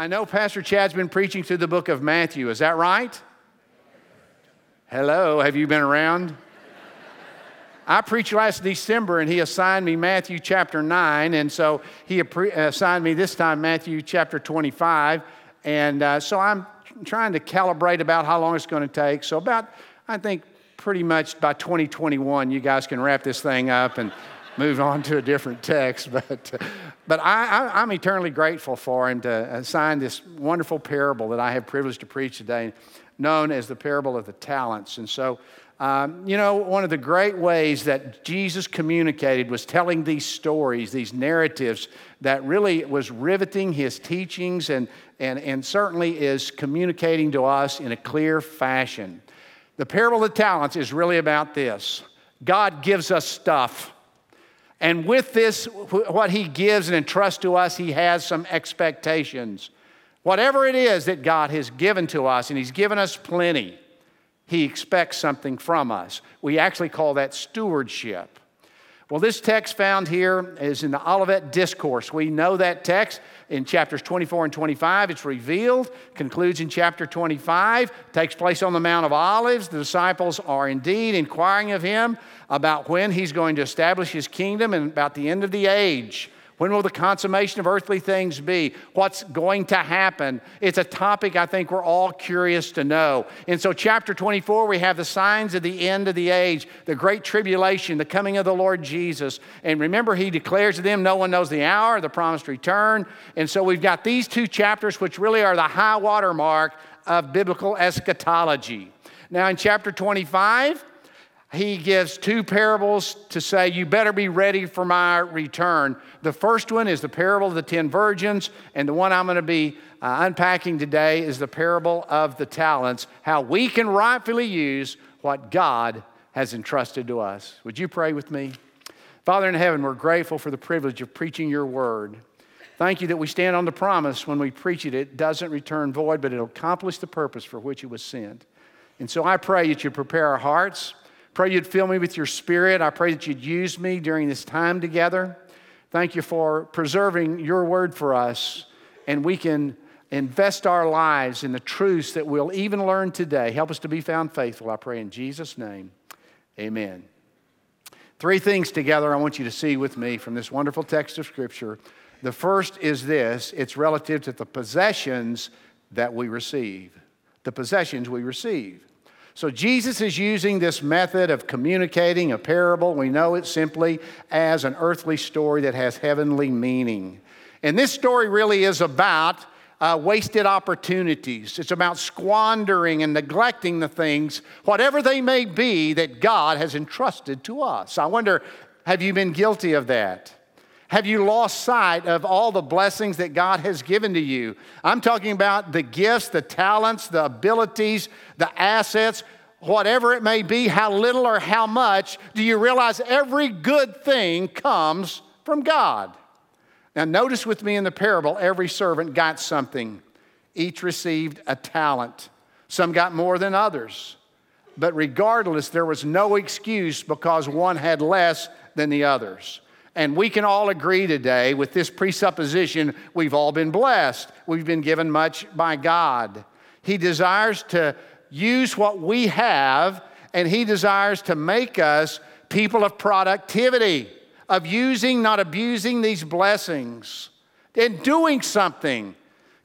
I know Pastor Chad's been preaching through the book of Matthew. Is that right? Hello, have you been around? I preached last December and he assigned me Matthew chapter 9. And so he assigned me this time Matthew chapter 25. And uh, so I'm trying to calibrate about how long it's going to take. So, about, I think, pretty much by 2021, you guys can wrap this thing up and move on to a different text. But, but I, am eternally grateful for him to assign this wonderful parable that I have privileged to preach today, known as the parable of the talents. And so, um, you know, one of the great ways that Jesus communicated was telling these stories, these narratives that really was riveting his teachings and, and, and certainly is communicating to us in a clear fashion. The parable of the talents is really about this God gives us stuff. And with this, what he gives and entrusts to us, he has some expectations. Whatever it is that God has given to us, and he's given us plenty. He expects something from us. We actually call that stewardship. Well, this text found here is in the Olivet Discourse. We know that text in chapters 24 and 25. It's revealed, concludes in chapter 25, takes place on the Mount of Olives. The disciples are indeed inquiring of him about when he's going to establish his kingdom and about the end of the age. When will the consummation of earthly things be? What's going to happen? It's a topic I think we're all curious to know. And so, chapter 24, we have the signs of the end of the age, the great tribulation, the coming of the Lord Jesus. And remember, he declares to them, No one knows the hour, the promised return. And so, we've got these two chapters, which really are the high water mark of biblical eschatology. Now, in chapter 25, he gives two parables to say, You better be ready for my return. The first one is the parable of the ten virgins, and the one I'm going to be uh, unpacking today is the parable of the talents, how we can rightfully use what God has entrusted to us. Would you pray with me? Father in heaven, we're grateful for the privilege of preaching your word. Thank you that we stand on the promise when we preach it, it doesn't return void, but it'll accomplish the purpose for which it was sent. And so I pray that you prepare our hearts Pray you'd fill me with your spirit. I pray that you'd use me during this time together. Thank you for preserving your word for us, and we can invest our lives in the truths that we'll even learn today. Help us to be found faithful, I pray in Jesus' name. Amen. Three things together I want you to see with me from this wonderful text of Scripture. The first is this it's relative to the possessions that we receive. The possessions we receive. So Jesus is using this method of communicating a parable. We know it simply as an earthly story that has heavenly meaning. And this story really is about uh, wasted opportunities. It's about squandering and neglecting the things, whatever they may be, that God has entrusted to us. I wonder, have you been guilty of that? Have you lost sight of all the blessings that God has given to you? I'm talking about the gifts, the talents, the abilities, the assets, whatever it may be, how little or how much. Do you realize every good thing comes from God? Now, notice with me in the parable, every servant got something. Each received a talent. Some got more than others. But regardless, there was no excuse because one had less than the others. And we can all agree today with this presupposition we've all been blessed. We've been given much by God. He desires to use what we have, and He desires to make us people of productivity, of using, not abusing these blessings, and doing something.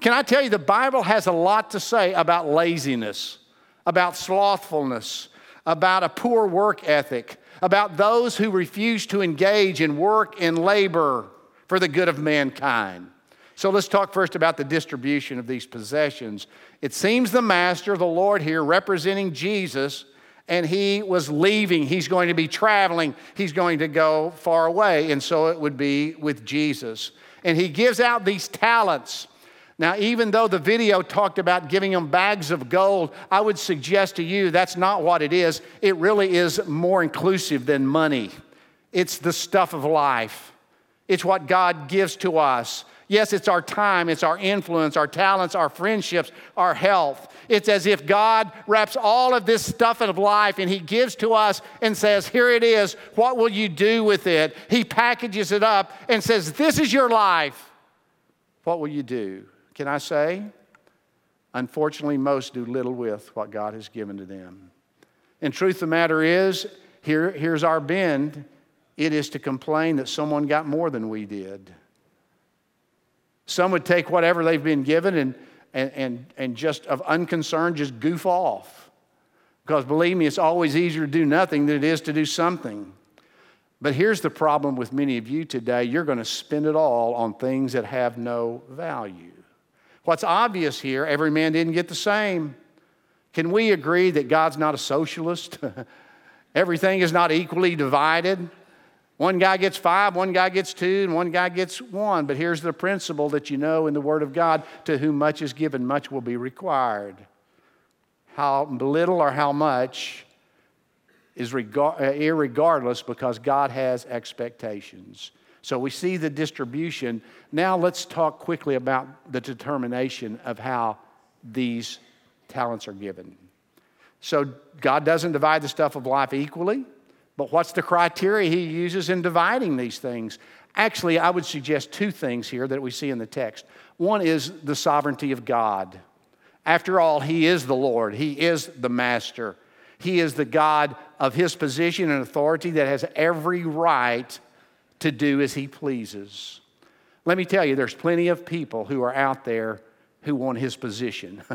Can I tell you, the Bible has a lot to say about laziness, about slothfulness, about a poor work ethic about those who refuse to engage in work and labor for the good of mankind. So let's talk first about the distribution of these possessions. It seems the master, the Lord here, representing Jesus, and he was leaving. He's going to be traveling. He's going to go far away. And so it would be with Jesus. And he gives out these talents. Now, even though the video talked about giving them bags of gold, I would suggest to you that's not what it is. It really is more inclusive than money. It's the stuff of life, it's what God gives to us. Yes, it's our time, it's our influence, our talents, our friendships, our health. It's as if God wraps all of this stuff of life and He gives to us and says, Here it is. What will you do with it? He packages it up and says, This is your life. What will you do? Can I say? Unfortunately, most do little with what God has given to them. And truth of the matter is, here, here's our bend it is to complain that someone got more than we did. Some would take whatever they've been given and, and, and, and just of unconcern just goof off. Because believe me, it's always easier to do nothing than it is to do something. But here's the problem with many of you today you're going to spend it all on things that have no value. What's obvious here, every man didn't get the same. Can we agree that God's not a socialist? Everything is not equally divided. One guy gets five, one guy gets two, and one guy gets one. But here's the principle that you know in the Word of God to whom much is given, much will be required. How little or how much is uh, irregardless because God has expectations. So we see the distribution. Now let's talk quickly about the determination of how these talents are given. So God doesn't divide the stuff of life equally, but what's the criteria He uses in dividing these things? Actually, I would suggest two things here that we see in the text. One is the sovereignty of God. After all, He is the Lord, He is the Master. He is the God of His position and authority that has every right to do as He pleases. Let me tell you, there's plenty of people who are out there who want His position.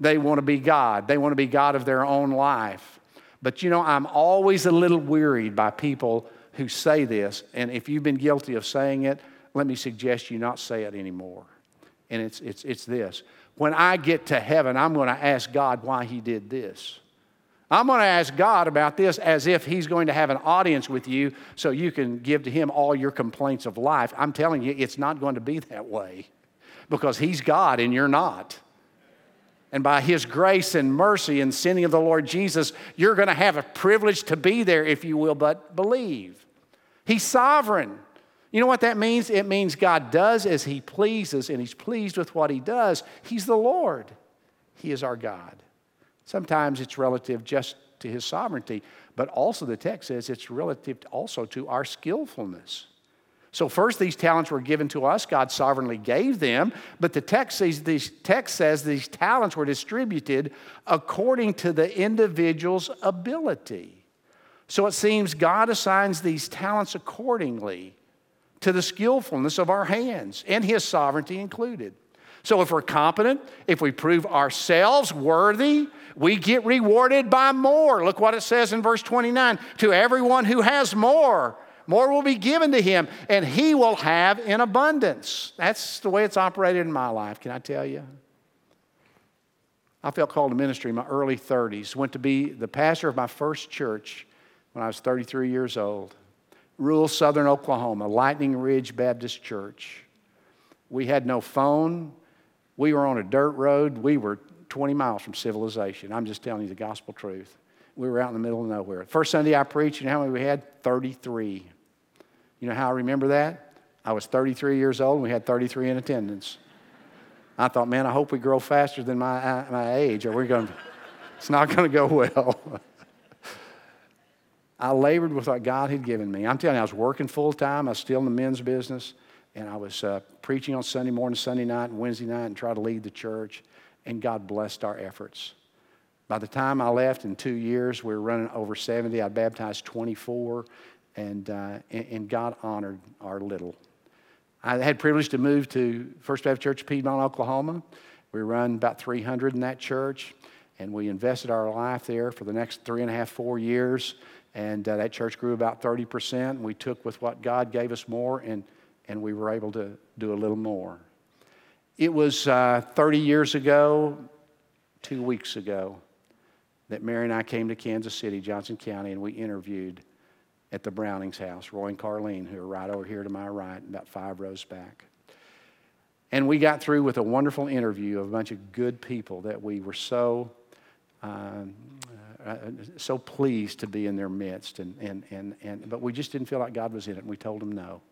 They want to be God. They want to be God of their own life. But you know, I'm always a little wearied by people who say this. And if you've been guilty of saying it, let me suggest you not say it anymore. And it's, it's, it's this when I get to heaven, I'm going to ask God why He did this. I'm going to ask God about this as if He's going to have an audience with you so you can give to Him all your complaints of life. I'm telling you, it's not going to be that way because He's God and you're not. And by His grace and mercy and sending of the Lord Jesus, you're going to have a privilege to be there if you will but believe. He's sovereign. You know what that means? It means God does as He pleases, and He's pleased with what He does. He's the Lord, He is our God. Sometimes it's relative just to His sovereignty, but also the text says it's relative also to our skillfulness. So, first, these talents were given to us. God sovereignly gave them. But the text says, these, text says these talents were distributed according to the individual's ability. So, it seems God assigns these talents accordingly to the skillfulness of our hands and His sovereignty included. So, if we're competent, if we prove ourselves worthy, we get rewarded by more. Look what it says in verse 29 to everyone who has more more will be given to him, and he will have in abundance. That's the way it's operated in my life, can I tell you? I felt called to ministry in my early 30s. Went to be the pastor of my first church when I was 33 years old. Rural southern Oklahoma, Lightning Ridge Baptist Church. We had no phone. We were on a dirt road. We were 20 miles from civilization. I'm just telling you the gospel truth. We were out in the middle of nowhere. First Sunday I preached, know how many we had? 33. You know how I remember that? I was 33 years old and we had 33 in attendance. I thought, man, I hope we grow faster than my, uh, my age or we're going it's not going to go well. I labored with what God had given me. I'm telling you, I was working full time. I was still in the men's business. And I was uh, preaching on Sunday morning, Sunday night, and Wednesday night and try to lead the church. And God blessed our efforts. By the time I left in two years, we were running over 70. I baptized 24 and, uh, and God honored our little. I had privilege to move to First Baptist Church of Piedmont, Oklahoma. We run about 300 in that church, and we invested our life there for the next three and a half, four years. And uh, that church grew about 30%. And we took with what God gave us more, and, and we were able to do a little more. It was uh, 30 years ago, two weeks ago, that Mary and I came to Kansas City, Johnson County, and we interviewed at the Brownings house, Roy and Carlene, who are right over here to my right, about five rows back. And we got through with a wonderful interview of a bunch of good people that we were so, um, uh, so pleased to be in their midst. And, and, and, and, but we just didn't feel like God was in it, and we told them no.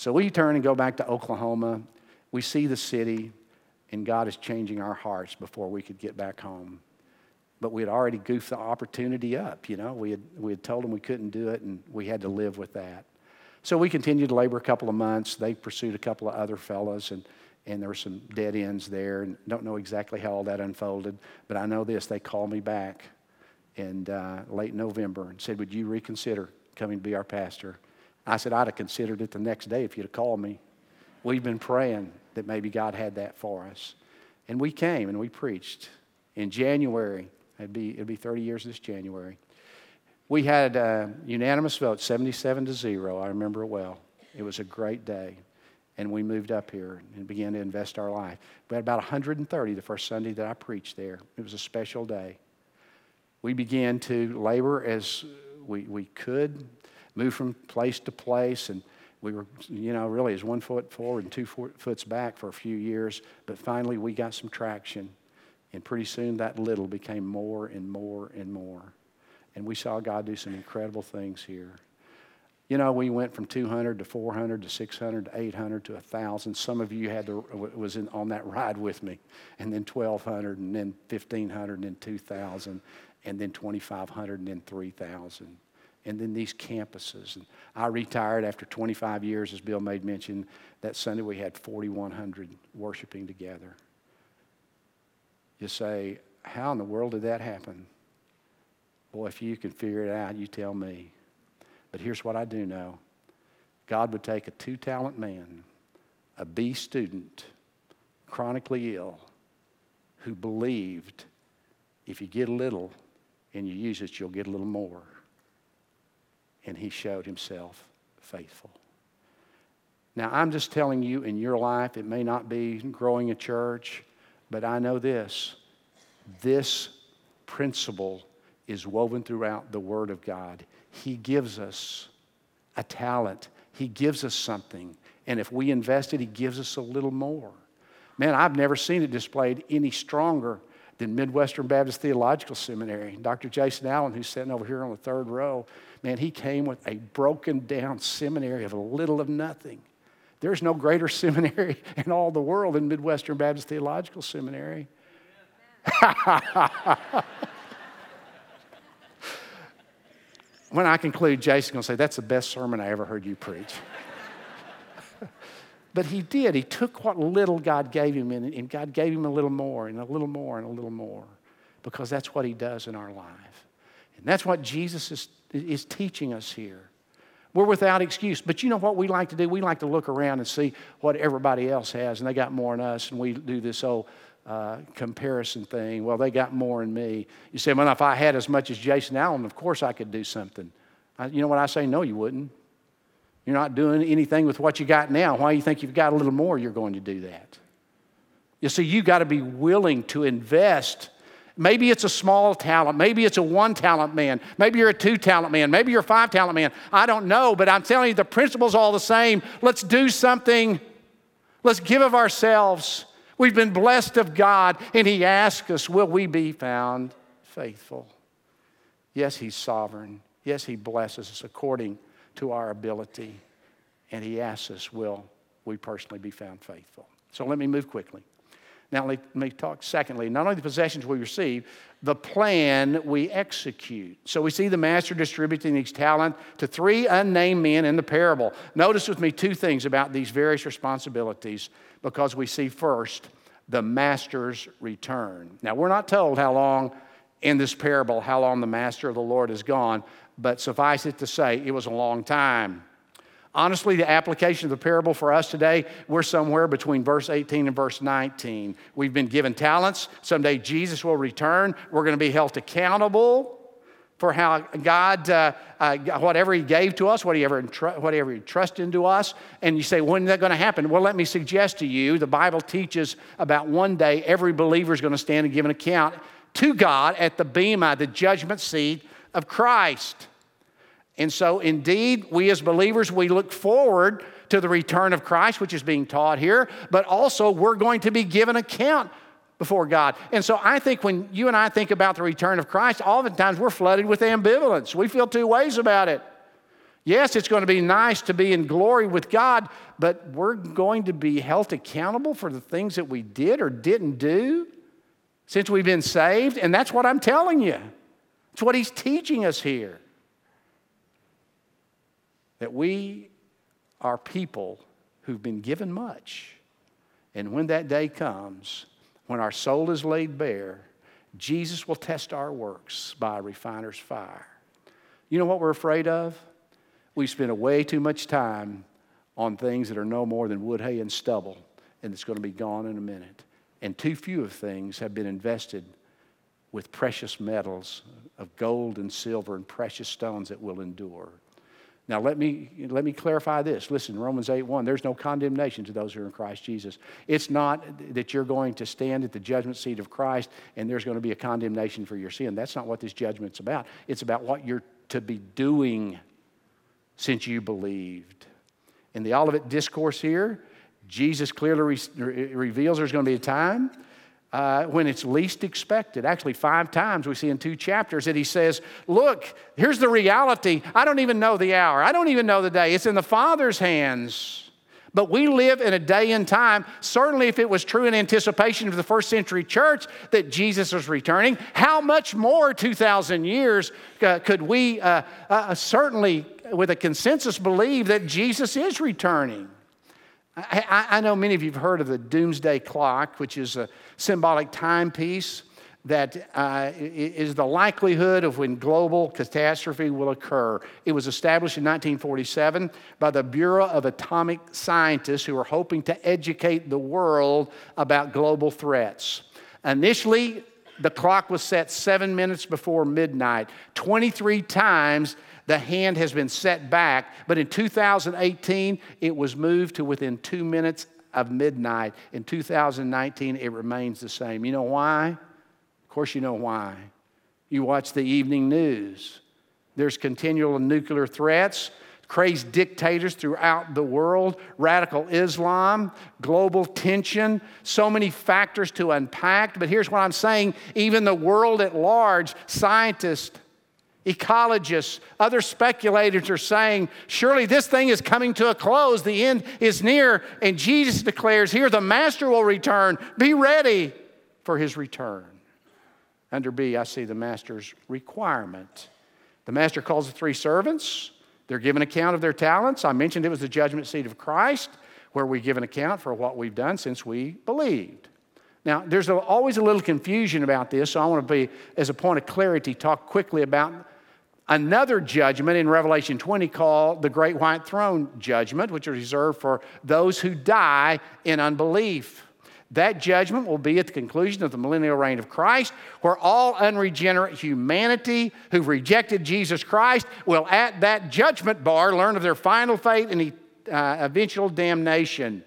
So we turn and go back to Oklahoma. We see the city, and God is changing our hearts before we could get back home but we had already goofed the opportunity up. You know, we had, we had told them we couldn't do it, and we had to live with that. So we continued to labor a couple of months. They pursued a couple of other fellows, and, and there were some dead ends there, and don't know exactly how all that unfolded, but I know this: they called me back in uh, late November and said, "Would you reconsider coming to be our pastor?" I said, "I'd have considered it the next day if you'd have called me." We've been praying that maybe God had that for us, and we came and we preached in January. It'd be it'd be 30 years this January. We had a unanimous vote, 77 to zero. I remember it well. It was a great day and we moved up here and began to invest our life. We had about 130 the first Sunday that I preached there. It was a special day. We began to labor as we, we could, move from place to place, and we were, you know, really as one foot forward and two foots back for a few years, but finally we got some traction. And pretty soon that little became more and more and more. And we saw God do some incredible things here. You know, we went from 200 to 400 to 600 to 800 to 1,000. Some of you had to, was in, on that ride with me. And then 1,200 and then 1,500 and then 2,000 and then 2,500 and then 3,000. And then these campuses. And I retired after 25 years, as Bill made mention. That Sunday we had 4,100 worshiping together. You say, how in the world did that happen? Boy, if you can figure it out, you tell me. But here's what I do know God would take a two talent man, a B student, chronically ill, who believed if you get a little and you use it, you'll get a little more. And he showed himself faithful. Now, I'm just telling you in your life, it may not be growing a church, but I know this this principle is woven throughout the Word of God. He gives us a talent, He gives us something. And if we invest it, He gives us a little more. Man, I've never seen it displayed any stronger than Midwestern Baptist Theological Seminary. Dr. Jason Allen, who's sitting over here on the third row, man, he came with a broken down seminary of a little of nothing. There's no greater seminary in all the world than Midwestern Baptist Theological Seminary. when I conclude, Jason's going to say, That's the best sermon I ever heard you preach. But he did. He took what little God gave him, and God gave him a little more, and a little more, and a little more, because that's what he does in our life. And that's what Jesus is, is teaching us here. We're without excuse. But you know what we like to do? We like to look around and see what everybody else has, and they got more than us, and we do this old uh, comparison thing. Well, they got more than me. You say, well, if I had as much as Jason Allen, of course I could do something. I, you know what I say? No, you wouldn't. You're not doing anything with what you got now. Why you think you've got a little more, you're going to do that? You see, you got to be willing to invest. Maybe it's a small talent. Maybe it's a one talent man. Maybe you're a two talent man. Maybe you're a five talent man. I don't know, but I'm telling you, the principle's all the same. Let's do something. Let's give of ourselves. We've been blessed of God, and He asks us, Will we be found faithful? Yes, He's sovereign. Yes, He blesses us according to our ability. And He asks us, Will we personally be found faithful? So let me move quickly. Now, let me talk secondly, not only the possessions we receive, the plan we execute. So we see the master distributing these talent to three unnamed men in the parable. Notice with me two things about these various responsibilities because we see first the master's return. Now, we're not told how long in this parable, how long the master of the Lord is gone, but suffice it to say, it was a long time. Honestly, the application of the parable for us today, we're somewhere between verse 18 and verse 19. We've been given talents. Someday Jesus will return. We're going to be held accountable for how God, uh, uh, whatever He gave to us, whatever, whatever He trusted into us. And you say, when is that going to happen? Well, let me suggest to you the Bible teaches about one day every believer is going to stand and give an account to God at the Bema, the judgment seat of Christ. And so, indeed, we as believers, we look forward to the return of Christ, which is being taught here, but also we're going to be given account before God. And so I think when you and I think about the return of Christ, oftentimes we're flooded with ambivalence. We feel two ways about it. Yes, it's going to be nice to be in glory with God, but we're going to be held accountable for the things that we did or didn't do since we've been saved. And that's what I'm telling you. It's what he's teaching us here. That we are people who've been given much And when that day comes, when our soul is laid bare, Jesus will test our works by a refiner's fire. You know what we're afraid of? We spend way too much time on things that are no more than wood, hay, and stubble, and it's going to be gone in a minute. And too few of things have been invested with precious metals of gold and silver and precious stones that will endure. Now, let me, let me clarify this. Listen, Romans 8 1, there's no condemnation to those who are in Christ Jesus. It's not that you're going to stand at the judgment seat of Christ and there's going to be a condemnation for your sin. That's not what this judgment's about. It's about what you're to be doing since you believed. In the Olivet Discourse here, Jesus clearly re- reveals there's going to be a time uh, when it's least expected. Actually, five times we see in two chapters that he says, Look, here's the reality. I don't even know the hour, I don't even know the day. It's in the Father's hands. But we live in a day and time, certainly if it was true in anticipation of the first century church that Jesus was returning, how much more 2,000 years uh, could we uh, uh, certainly, with a consensus, believe that Jesus is returning? I, I, know many of you have heard of the doomsday clock, which is a symbolic timepiece that uh, is the likelihood of when global catastrophe will occur. It was established in 1947 by the Bureau of Atomic Scientists who were hoping to educate the world about global threats. Initially, the clock was set seven minutes before midnight. 23 times the hand has been set back, but in 2018, it was moved to within two minutes of midnight. In 2019, it remains the same. You know why? Of course, you know why. You watch the evening news. There's continual nuclear threats, crazy dictators throughout the world, radical Islam, global tension, so many factors to unpack. But here's what I'm saying even the world at large, scientists, Ecologists, other speculators are saying, surely this thing is coming to a close. The end is near. And Jesus declares, here, the master will return. Be ready for his return. Under B, I see the master's requirement. The master calls the three servants. They're given account of their talents. I mentioned it was the judgment seat of Christ, where we give an account for what we've done since we believed. Now, there's always a little confusion about this, so I want to be, as a point of clarity, talk quickly about another judgment in Revelation 20 called the Great White Throne Judgment, which is reserved for those who die in unbelief. That judgment will be at the conclusion of the millennial reign of Christ, where all unregenerate humanity who've rejected Jesus Christ will, at that judgment bar, learn of their final fate and uh, eventual damnation.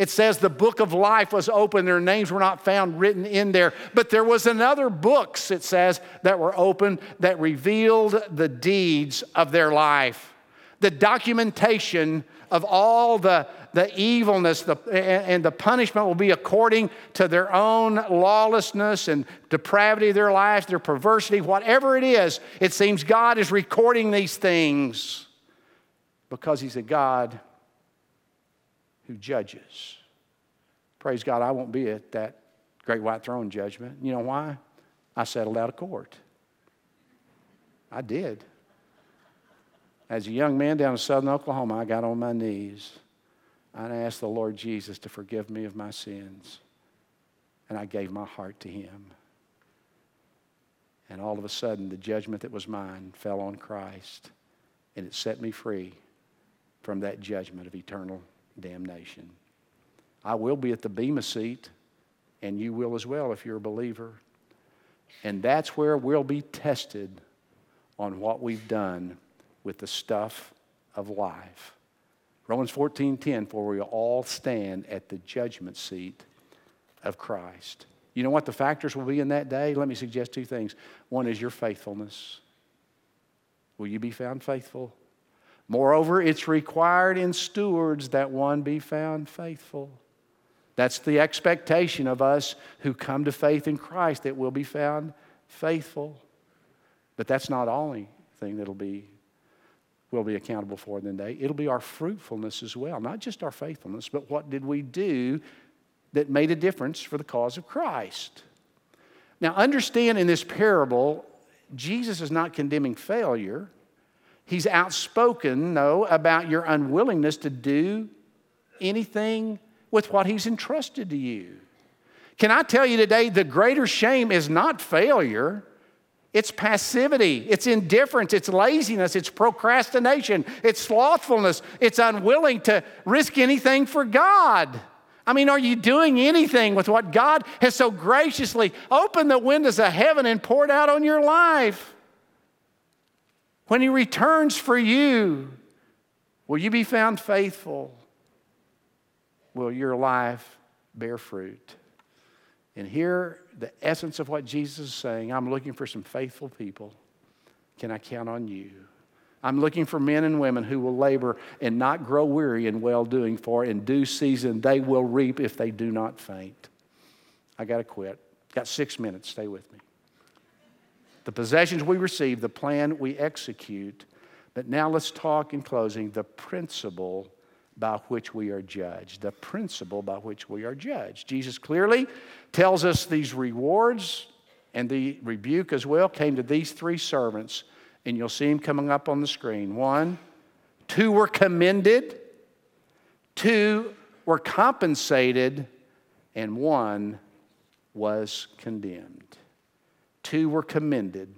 It says the book of life was open, their names were not found written in there. But there was another books, it says, that were open that revealed the deeds of their life. The documentation of all the, the evilness the, and the punishment will be according to their own lawlessness and depravity of their lives, their perversity, whatever it is. It seems God is recording these things because He's a God who judges. Praise God, I won't be at that great white throne judgment. You know why? I settled out of court. I did. As a young man down in southern Oklahoma, I got on my knees and I asked the Lord Jesus to forgive me of my sins. And I gave my heart to Him. And all of a sudden, the judgment that was mine fell on Christ, and it set me free from that judgment of eternal damnation. I will be at the Bema seat, and you will as well if you're a believer. And that's where we'll be tested on what we've done with the stuff of life. Romans 14:10 for we all stand at the judgment seat of Christ. You know what the factors will be in that day? Let me suggest two things. One is your faithfulness. Will you be found faithful? Moreover, it's required in stewards that one be found faithful. That's the expectation of us who come to faith in Christ that we'll be found faithful. But that's not only thing that'll be we'll be accountable for in the day. It'll be our fruitfulness as well, not just our faithfulness, but what did we do that made a difference for the cause of Christ. Now, understand in this parable, Jesus is not condemning failure. He's outspoken, though, about your unwillingness to do anything with what He's entrusted to you. Can I tell you today, the greater shame is not failure. It's passivity, it's indifference, it's laziness, it's procrastination, it's slothfulness, it's unwilling to risk anything for God. I mean, are you doing anything with what God has so graciously opened the windows of heaven and poured out on your life? When He returns for you, will you be found faithful? Will your life bear fruit? And here, the essence of what Jesus is saying I'm looking for some faithful people. Can I count on you? I'm looking for men and women who will labor and not grow weary in well doing, for in due season they will reap if they do not faint. I got to quit. Got six minutes. Stay with me. The possessions we receive, the plan we execute. But now let's talk in closing the principle by which we are judged. The principle by which we are judged. Jesus clearly tells us these rewards and the rebuke as well came to these three servants, and you'll see them coming up on the screen. One, two were commended, two were compensated, and one was condemned. Two were commended.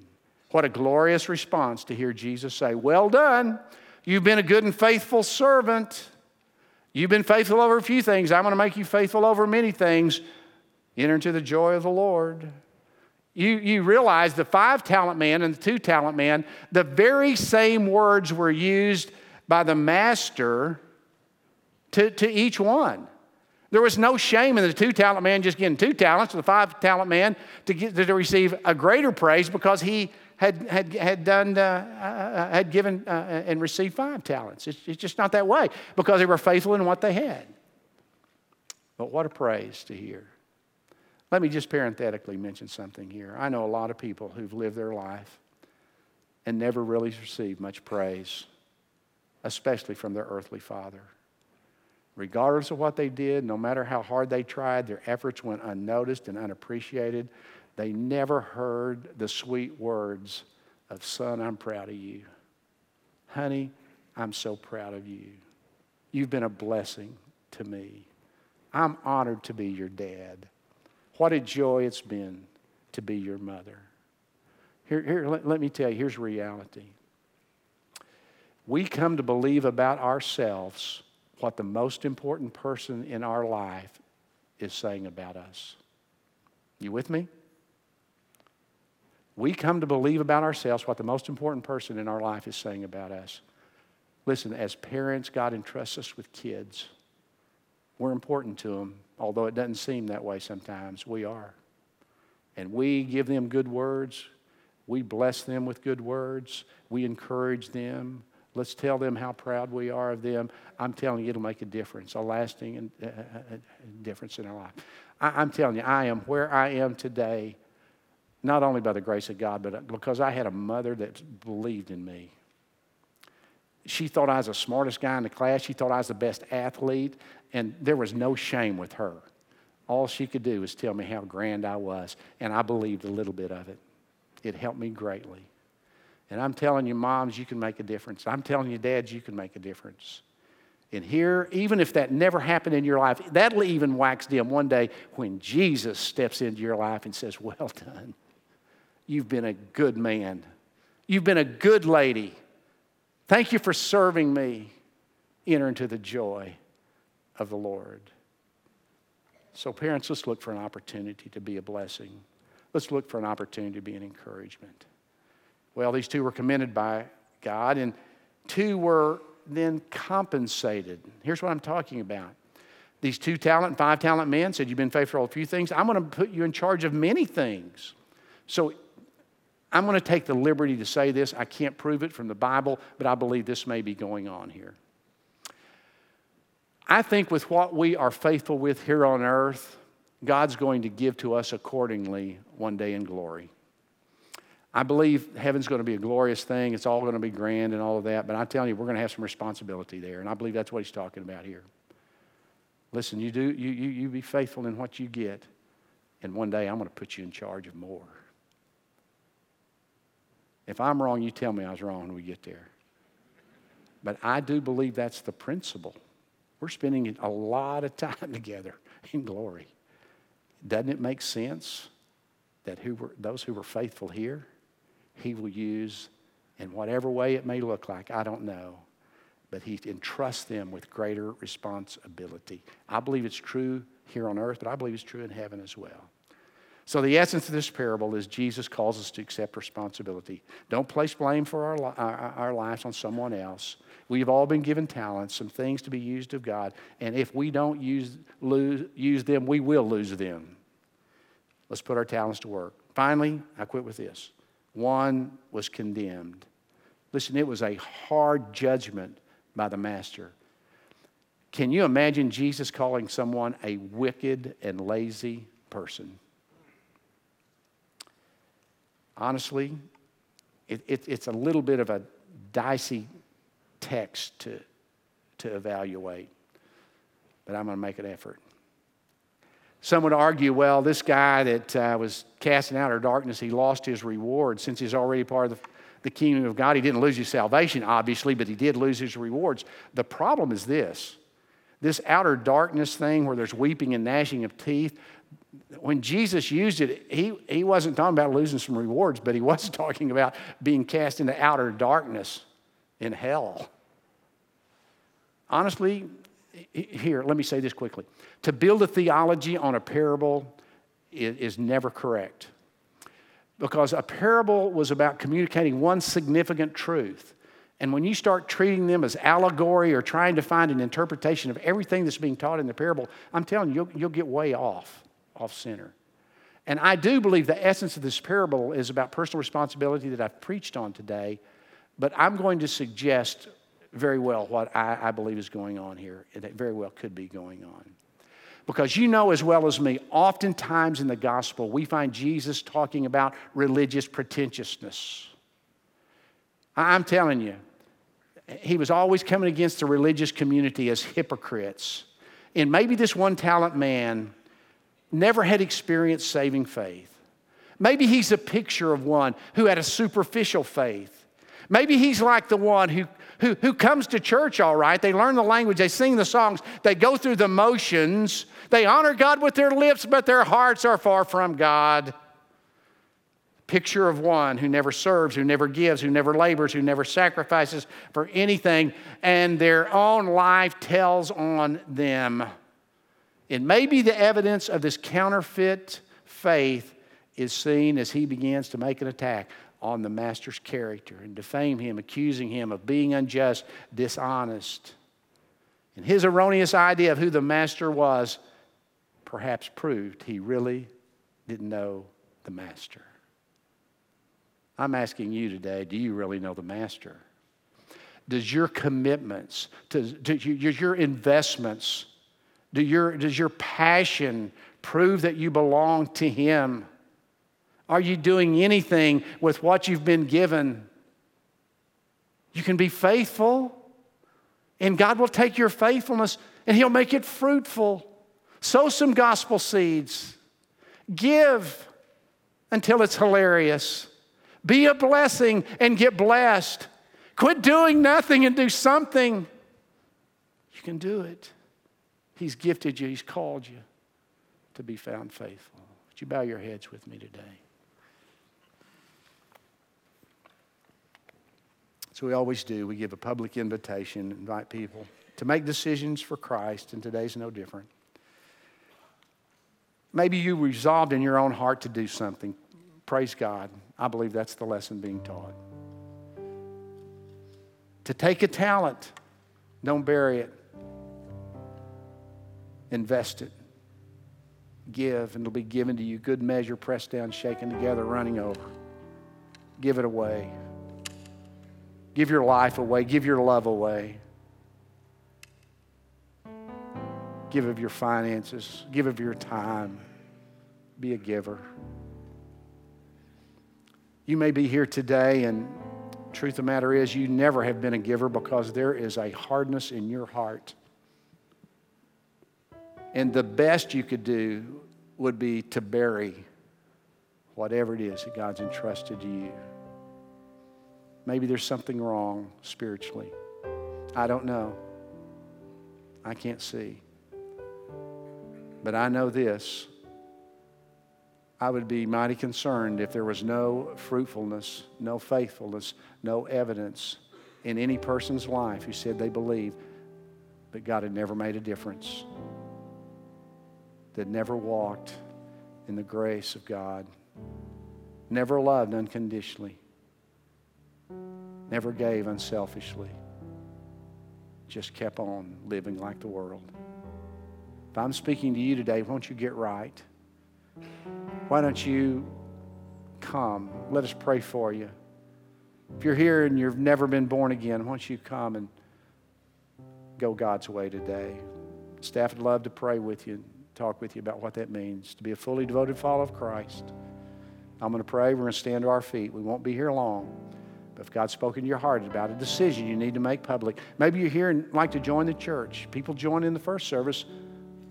What a glorious response to hear Jesus say, Well done. You've been a good and faithful servant. You've been faithful over a few things. I'm going to make you faithful over many things. Enter into the joy of the Lord. You, you realize the five talent man and the two talent man, the very same words were used by the master to, to each one. There was no shame in the two talent man just getting two talents, or the five talent man to, get, to receive a greater praise because he had, had, had, done, uh, uh, had given uh, and received five talents. It's, it's just not that way because they were faithful in what they had. But what a praise to hear. Let me just parenthetically mention something here. I know a lot of people who've lived their life and never really received much praise, especially from their earthly father. Regardless of what they did, no matter how hard they tried, their efforts went unnoticed and unappreciated they never heard the sweet words of, Son, I'm proud of you. Honey, I'm so proud of you. You've been a blessing to me. I'm honored to be your dad. What a joy it's been to be your mother. Here, here let, let me tell you, here's reality. We come to believe about ourselves what the most important person in our life is saying about us. You with me? We come to believe about ourselves what the most important person in our life is saying about us. Listen, as parents, God entrusts us with kids. We're important to them, although it doesn't seem that way sometimes. We are. And we give them good words. We bless them with good words. We encourage them. Let's tell them how proud we are of them. I'm telling you, it'll make a difference, a lasting uh, uh, uh, difference in our life. I'm telling you, I am where I am today not only by the grace of God, but because I had a mother that believed in me. She thought I was the smartest guy in the class. She thought I was the best athlete, and there was no shame with her. All she could do was tell me how grand I was, and I believed a little bit of it. It helped me greatly. And I'm telling you, moms, you can make a difference. I'm telling you, dads, you can make a difference. And here, even if that never happened in your life, that'll even wax dim one day when Jesus steps into your life and says, Well done. You've been a good man. You've been a good lady. Thank you for serving me. Enter into the joy of the Lord. So, parents, let's look for an opportunity to be a blessing. Let's look for an opportunity to be an encouragement. Well, these two were commended by God, and two were then compensated. Here's what I'm talking about. These two talent, five talent men said, You've been faithful a few things. I'm going to put you in charge of many things. So I'm going to take the liberty to say this. I can't prove it from the Bible, but I believe this may be going on here. I think with what we are faithful with here on earth, God's going to give to us accordingly one day in glory. I believe heaven's going to be a glorious thing. It's all going to be grand and all of that. But I'm telling you, we're going to have some responsibility there. And I believe that's what he's talking about here. Listen, you do you, you, you be faithful in what you get. And one day I'm going to put you in charge of more. If I'm wrong, you tell me I was wrong when we get there. But I do believe that's the principle. We're spending a lot of time together in glory. Doesn't it make sense that who were, those who were faithful here, He will use in whatever way it may look like? I don't know. But He entrusts them with greater responsibility. I believe it's true here on earth, but I believe it's true in heaven as well. So, the essence of this parable is Jesus calls us to accept responsibility. Don't place blame for our, our, our, lives on someone else. We've all been given talents, some things to be used of God, and if we don't use, lose, use them, we will lose them. Let's put our talents to work. Finally, I quit with this one was condemned. Listen, it was a hard judgment by the master. Can you imagine Jesus calling someone a wicked and lazy person? honestly, it, it, it's a little bit of a dicey text to, to evaluate, but I'm going to make an effort. Some would argue, well, this guy that uh, was casting out our darkness, he lost his reward since he's already part of the, the kingdom of God. He didn't lose his salvation, obviously, but he did lose his rewards. The problem is this this outer darkness thing where there's weeping and gnashing of teeth, when Jesus used it, he, he wasn't talking about losing some rewards, but he was talking about being cast into outer darkness in hell. Honestly, here, let me say this quickly. To build a theology on a parable is, never correct. Because a parable was about communicating one significant truth. And when you start treating them as allegory or trying to find an interpretation of everything that's being taught in the parable, I'm telling you, you'll, you'll get way off off center. And I do believe the essence of this parable is about personal responsibility that I've preached on today, but I'm going to suggest very well what I, I believe is going on here, it very well could be going on. Because you know as well as me, oftentimes in the gospel, we find Jesus talking about religious pretentiousness. I'm telling you, he was always coming against the religious community as hypocrites. And maybe this one talent man never had experienced saving faith. Maybe he's a picture of one who had a superficial faith. Maybe he's like the one who, who, who comes to church all right. They learn the language, they sing the songs, they go through the motions, they honor God with their lips, but their hearts are far from God. Picture of one who never serves, who never gives, who never labors, who never sacrifices for anything, and their own life tells on them. It may be the evidence of this counterfeit faith is seen as he begins to make an attack on the master's character and defame him, accusing him of being unjust, dishonest. And his erroneous idea of who the master was perhaps proved he really didn't know the master. I'm asking you today do you really know the master? Does your commitments, to, to your investments, do your, does your passion prove that you belong to Him? Are you doing anything with what you've been given? You can be faithful, and God will take your faithfulness and He'll make it fruitful. Sow some gospel seeds. Give until it's hilarious. Be a blessing and get blessed. Quit doing nothing and do something. You can do it. He's gifted you, He's called you to be found faithful. Would you bow your heads with me today? So we always do. We give a public invitation, invite people to make decisions for Christ, and today's no different. Maybe you resolved in your own heart to do something. Praise God. I believe that's the lesson being taught. To take a talent, don't bury it. Invest it. Give, and it'll be given to you. Good measure, pressed down, shaken together, running over. Give it away. Give your life away. Give your love away. Give of your finances. Give of your time. Be a giver. You may be here today, and truth of the matter is, you never have been a giver because there is a hardness in your heart and the best you could do would be to bury whatever it is that God's entrusted to you. Maybe there's something wrong spiritually. I don't know. I can't see. But I know this I would be mighty concerned if there was no fruitfulness, no faithfulness, no evidence in any person's life who said they believed, but God had never made a difference, that never walked in the grace of God, never loved unconditionally, never gave unselfishly, just kept on living like the world. If I'm speaking to you today, won't you get right? Why don't you come? Let us pray for you. If you're here and you've never been born again, why don't you come and go God's way today? Staff would love to pray with you and talk with you about what that means to be a fully devoted follower of Christ. I'm going to pray. We're going to stand to our feet. We won't be here long. If God's spoken to your heart about a decision you need to make public, maybe you're here and like to join the church. People join in the first service.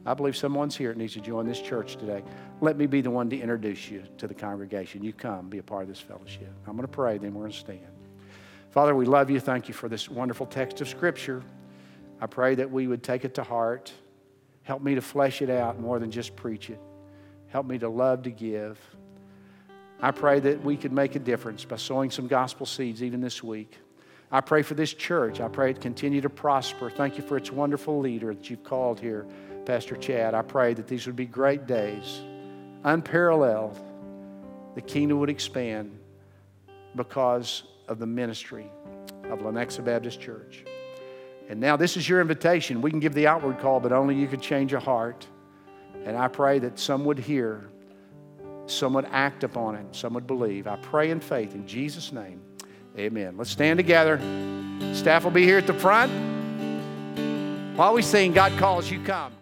I believe someone's here that needs to join this church today. Let me be the one to introduce you to the congregation. You come, be a part of this fellowship. I'm going to pray, then we're going to stand. Father, we love you. Thank you for this wonderful text of Scripture. I pray that we would take it to heart. Help me to flesh it out more than just preach it. Help me to love to give. I pray that we could make a difference by sowing some gospel seeds even this week. I pray for this church. I pray it continue to prosper. Thank you for its wonderful leader that you've called here. Pastor Chad. I pray that these would be great days, unparalleled. The kingdom would expand because of the ministry of Lenexa Baptist Church. And now, this is your invitation. We can give the outward call, but only you could change a heart. And I pray that some would hear, some would act upon it, some would believe. I pray in faith in Jesus' name. Amen. Let's stand together. Staff will be here at the front. While we sing, God calls you come.